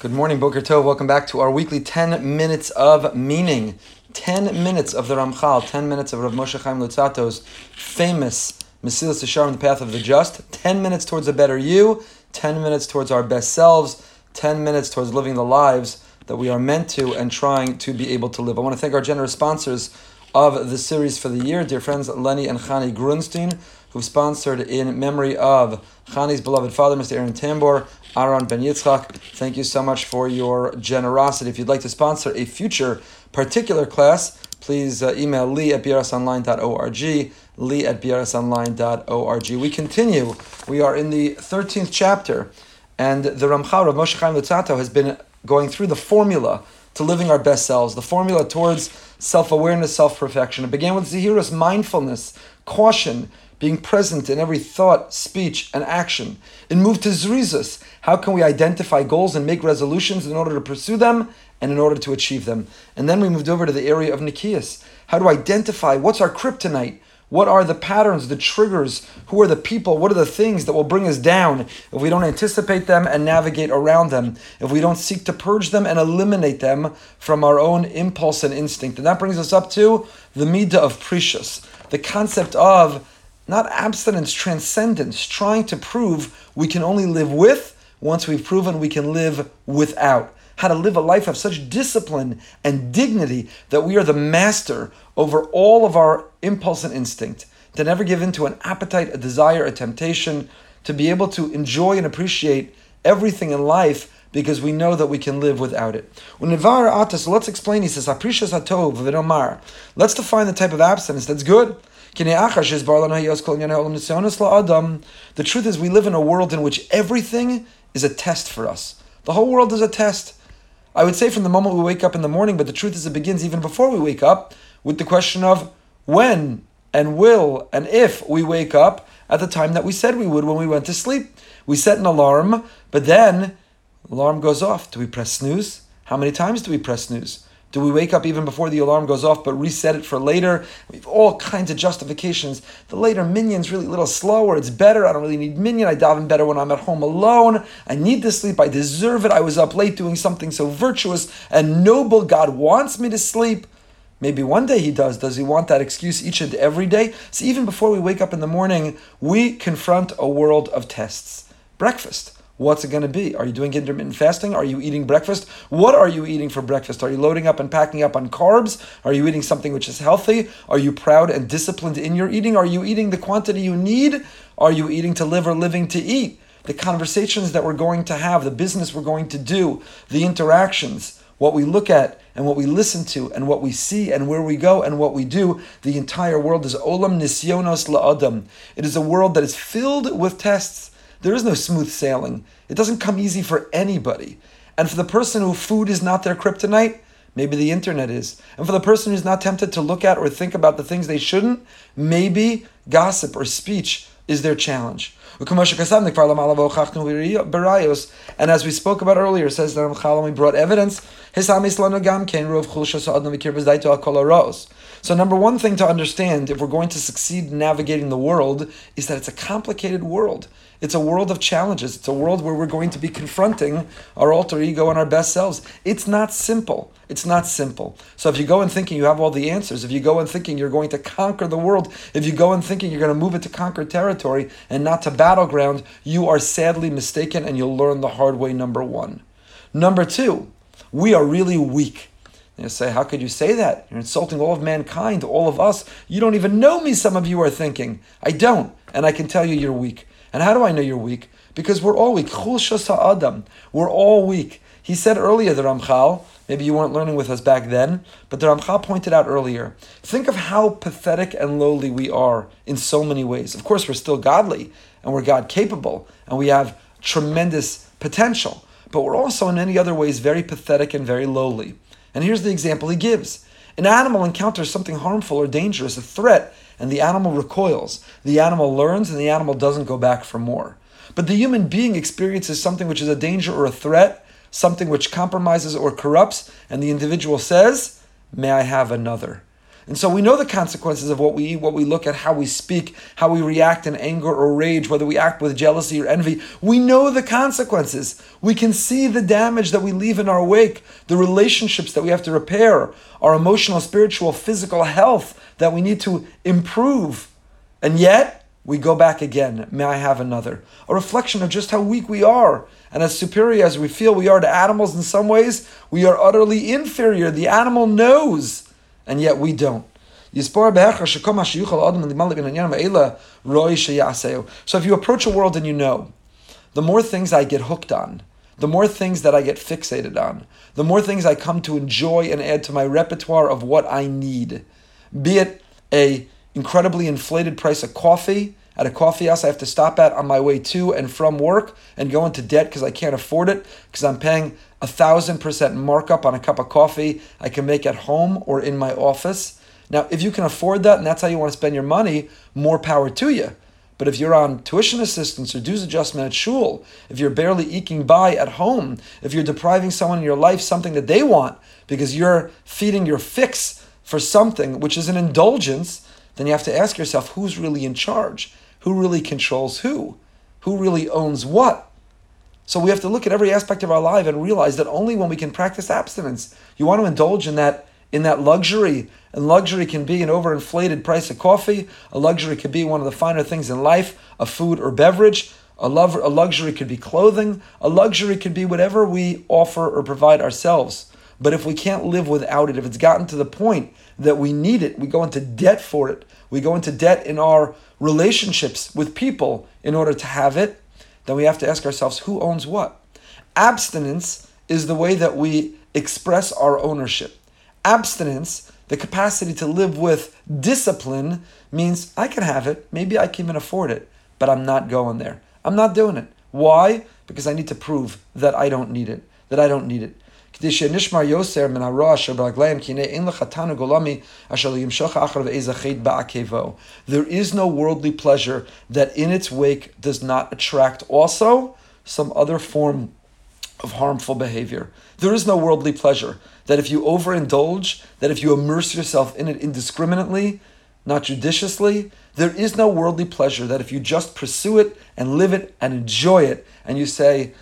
Good morning, Boker Tov. Welcome back to our weekly 10 minutes of meaning. 10 minutes of the Ramchal, 10 minutes of Rav Moshe Chaim Luzzatto's famous Mesilas Yesharim, the path of the just. 10 minutes towards a better you, 10 minutes towards our best selves, 10 minutes towards living the lives that we are meant to and trying to be able to live. I want to thank our generous sponsors of the series for the year, dear friends Lenny and Chani Grunstein, who've sponsored in memory of Chani's beloved father, Mr. Aaron Tambor, Aaron Ben Yitzchak. Thank you so much for your generosity. If you'd like to sponsor a future particular class, please uh, email lee at brsonline.org, lee at brsonline.org. We continue. We are in the 13th chapter, and the Ramchal, of Moshe Chaim Luzzatto, has been going through the formula to living our best selves, the formula towards self-awareness, self-perfection. It began with Zahirus, mindfulness, caution, being present in every thought, speech, and action. It moved to Zrizus. How can we identify goals and make resolutions in order to pursue them and in order to achieve them? And then we moved over to the area of Nekius. How to identify what's our kryptonite? What are the patterns, the triggers? Who are the people? What are the things that will bring us down if we don't anticipate them and navigate around them? If we don't seek to purge them and eliminate them from our own impulse and instinct? And that brings us up to the midah of Prishus, the concept of not abstinence, transcendence, trying to prove we can only live with once we've proven we can live without. How to live a life of such discipline and dignity that we are the master over all of our impulse and instinct, to never give in to an appetite, a desire, a temptation, to be able to enjoy and appreciate everything in life because we know that we can live without it. So let's explain. He says, Let's define the type of abstinence that's good. The truth is, we live in a world in which everything is a test for us. The whole world is a test. I would say from the moment we wake up in the morning, but the truth is, it begins even before we wake up with the question of when and will and if we wake up at the time that we said we would when we went to sleep. We set an alarm, but then alarm goes off. Do we press snooze? How many times do we press snooze? Do we wake up even before the alarm goes off but reset it for later? We have all kinds of justifications. The later minyan's really a little slower. It's better. I don't really need minion. I daven better when I'm at home alone. I need to sleep. I deserve it. I was up late doing something so virtuous and noble. God wants me to sleep. Maybe one day he does. Does he want that excuse each and every day? So even before we wake up in the morning, we confront a world of tests. Breakfast. What's it going to be? Are you doing intermittent fasting? Are you eating breakfast? What are you eating for breakfast? Are you loading up and packing up on carbs? Are you eating something which is healthy? Are you proud and disciplined in your eating? Are you eating the quantity you need? Are you eating to live or living to eat? The conversations that we're going to have, the business we're going to do, the interactions, what we look at and what we listen to and what we see and where we go and what we do, the entire world is olam nisyonos la'adam. It is a world that is filled with tests. There is no smooth sailing. It doesn't come easy for anybody. And for the person who food is not their kryptonite, maybe the internet is. And for the person who's not tempted to look at or think about the things they shouldn't, maybe gossip or speech is their challenge. And as we spoke about earlier, says the Ramchal, we brought evidence. So, number one thing to understand if we're going to succeed in navigating the world is that it's a complicated world. It's a world of challenges. It's a world where we're going to be confronting our alter ego and our best selves. It's not simple. It's not simple. So if you go in thinking you have all the answers, if you go in thinking you're going to conquer the world, if you go in thinking you're going to move it to conquered territory and not to battleground, you are sadly mistaken and you'll learn the hard way, number one. Number two, we are really weak. You say, how could you say that? You're insulting all of mankind, all of us. You don't even know me, some of you are thinking. I don't. And I can tell you you're weak. And how do I know you're weak? Because we're all weak. We're all weak. He said earlier, the Ramchal, maybe you weren't learning with us back then, but the Ramchal pointed out earlier, think of how pathetic and lowly we are in so many ways. Of course, we're still godly, and we're God capable, and we have tremendous potential, but we're also in many other ways very pathetic and very lowly. And here's the example he gives. An animal encounters something harmful or dangerous, a threat, and the animal recoils. The animal learns and the animal doesn't go back for more. But the human being experiences something which is a danger or a threat, something which compromises or corrupts, and the individual says, May I have another? And so we know the consequences of what we eat, what we look at, how we speak, how we react in anger or rage, whether we act with jealousy or envy. We know the consequences. We can see the damage that we leave in our wake, the relationships that we have to repair, our emotional, spiritual, physical health that we need to improve. And yet, we go back again. May I have another? A reflection of just how weak we are. And as superior as we feel we are to animals in some ways, we are utterly inferior. The animal knows and yet we don't. So if you approach a world and you know, the more things I get hooked on, the more things that I get fixated on, the more things I come to enjoy and add to my repertoire of what I need. Be it a incredibly inflated price of coffee at a coffee house I have to stop at on my way to and from work and go into debt because I can't afford it because I'm paying a thousand percent markup on a cup of coffee I can make at home or in my office. Now, if you can afford that and that's how you want to spend your money, more power to you. But if you're on tuition assistance or dues adjustment at shul, if you're barely eking by at home, if you're depriving someone in your life something that they want because you're feeding your fix for something which is an indulgence, then you have to ask yourself who's really in charge? Who really controls who? Who really owns what? So we have to look at every aspect of our life and realize that only when we can practice abstinence, you want to indulge in that in that luxury. And luxury can be an overinflated price of coffee. A luxury could be one of the finer things in life, a food or beverage. A, love, a luxury could be clothing. A luxury could be whatever we offer or provide ourselves. But if we can't live without it, if it's gotten to the point that we need it, we go into debt for it. We go into debt in our relationships with people in order to have it then we have to ask ourselves who owns what? Abstinence is the way that we express our ownership. Abstinence, the capacity to live with discipline, means I can have it, maybe I can even afford it, but I'm not going there. I'm not doing it. Why? Because I need to prove that I don't need it, that I don't need it. There is no worldly pleasure that in its wake does not attract also some other form of harmful behavior. There is no worldly pleasure that if you overindulge, that if you immerse yourself in it indiscriminately, not judiciously, there is no worldly pleasure that if you just pursue it and live it and enjoy it, and you say,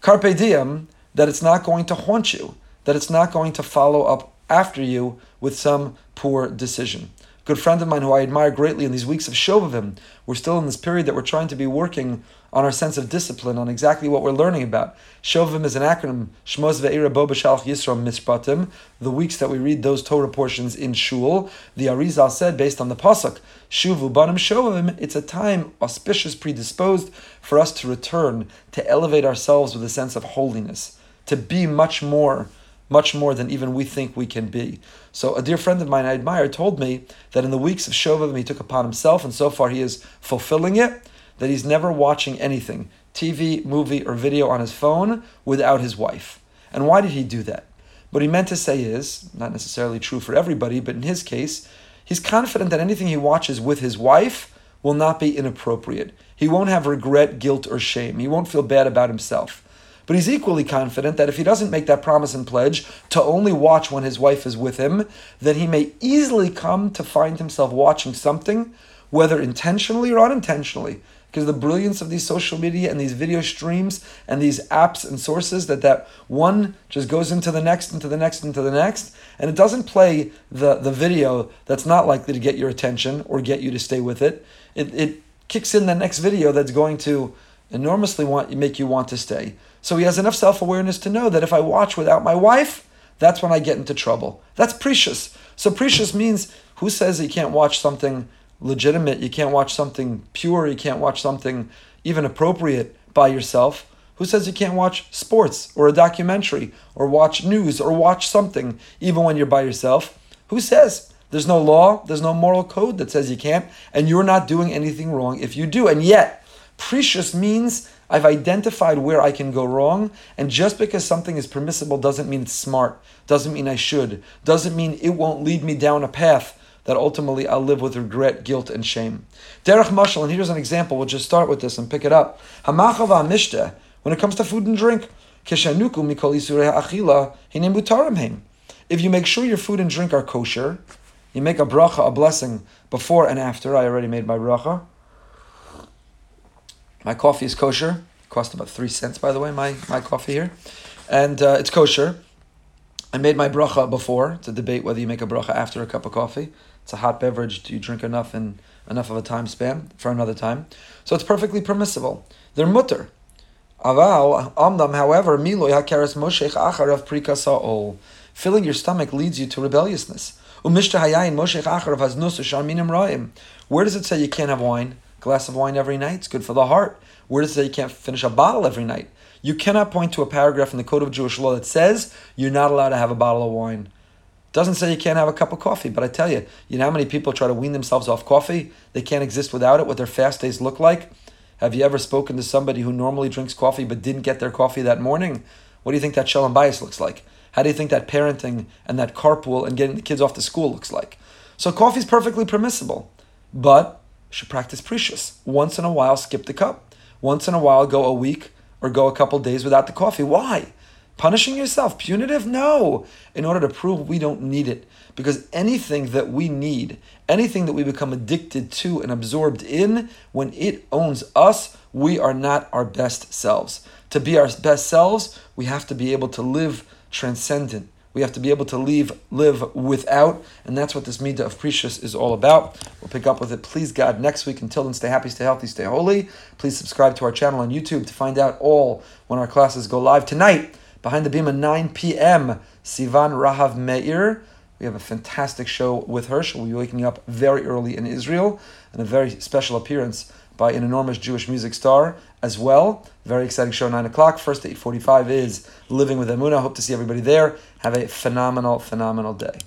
Carpe diem, that it's not going to haunt you, that it's not going to follow up after you with some poor decision. A good friend of mine who I admire greatly in these weeks of Shovavim, we're still in this period that we're trying to be working on our sense of discipline, on exactly what we're learning about. Shovavim is an acronym, Shmos Ve'ira Bo B'Shalach Yisro Mishpatim, the weeks that we read those Torah portions in Shul. The Arizal said, based on the Pasuk, Shuvu Banim Shovavim, it's a time auspicious, predisposed for us to return, to elevate ourselves with a sense of holiness to be much more, much more than even we think we can be. So a dear friend of mine I admire told me that in the weeks of Shovavim he took upon himself, and so far he is fulfilling it, that he's never watching anything, TV, movie, or video on his phone without his wife. And why did he do that? What he meant to say is, not necessarily true for everybody, but in his case, he's confident that anything he watches with his wife will not be inappropriate. He won't have regret, guilt, or shame. He won't feel bad about himself. But he's equally confident that if he doesn't make that promise and pledge to only watch when his wife is with him, then he may easily come to find himself watching something, whether intentionally or unintentionally. Because the brilliance of these social media and these video streams and these apps and sources that that one just goes into the next, into the next, into the next, and it doesn't play the, the video that's not likely to get your attention or get you to stay with it. It, it kicks in the next video that's going to enormously want make you want to stay. So he has enough self awareness to know that if I watch without my wife, that's when I get into trouble. That's Prishus. So Prishus means who says you can't watch something legitimate, you can't watch something pure, you can't watch something even appropriate by yourself? Who says you can't watch sports or a documentary or watch news or watch something even when you're by yourself? Who says? There's no law, there's no moral code that says you can't, and you're not doing anything wrong if you do. And yet, Prishus means I've identified where I can go wrong, and just because something is permissible doesn't mean it's smart, doesn't mean I should, doesn't mean it won't lead me down a path that ultimately I'll live with regret, guilt, and shame. Derech Mashal, and here's an example, we'll just start with this and pick it up. Hamachava Mishta, when it comes to food and drink, if you make sure your food and drink are kosher, You make a bracha, a blessing, before and after. I already made my bracha. My coffee is kosher. Cost about three cents, by the way, my, my coffee here. And uh, it's kosher. I made my bracha before. A debate whether you make a bracha after a cup of coffee. It's a hot beverage. Do you drink enough in enough of a time span for another time? So it's perfectly permissible. They're mutar. Aval, amdam, however, miloy hakaras moshech acharav prikasa'ol. Filling your stomach leads you to rebelliousness. Umishta hayayin moshech acharav haznus sharminim ra'im. Where does it say you can't have wine? Glass of wine every night. It's good for the heart. Where does it say you can't finish a bottle every night? You cannot point to a paragraph in the Code of Jewish Law that says you're not allowed to have a bottle of wine. It doesn't say you can't have a cup of coffee, but I tell you, you know how many people try to wean themselves off coffee? They can't exist without it, what their fast days look like. Have you ever spoken to somebody who normally drinks coffee but didn't get their coffee that morning? What do you think that shalom bayis looks like? How do you think that parenting and that carpool and getting the kids off to school looks like? So coffee is perfectly permissible, but should practice Prishus. Once in a while, skip the cup. Once in a while, go a week or go a couple days without the coffee. Why? Punishing yourself, punitive? No. In order to prove we don't need it. Because anything that we need, anything that we become addicted to and absorbed in, when it owns us, we are not our best selves. To be our best selves, we have to be able to live transcendent. We have to be able to leave, live without, and that's what this midah of Prishus is all about. We'll pick up with it, please God, next week. Until then, stay happy, stay healthy, stay holy. Please subscribe to our channel on YouTube to find out all when our classes go live tonight. Behind the Bima at 9 p.m. Sivan Rahav Meir. We have a fantastic show with her. She'll be waking up very early in Israel, and a very special appearance by an enormous Jewish music star as well. Very exciting show, 9 o'clock. First 8.45 is Living with Emunah. Hope to see everybody there. Have a phenomenal, phenomenal day.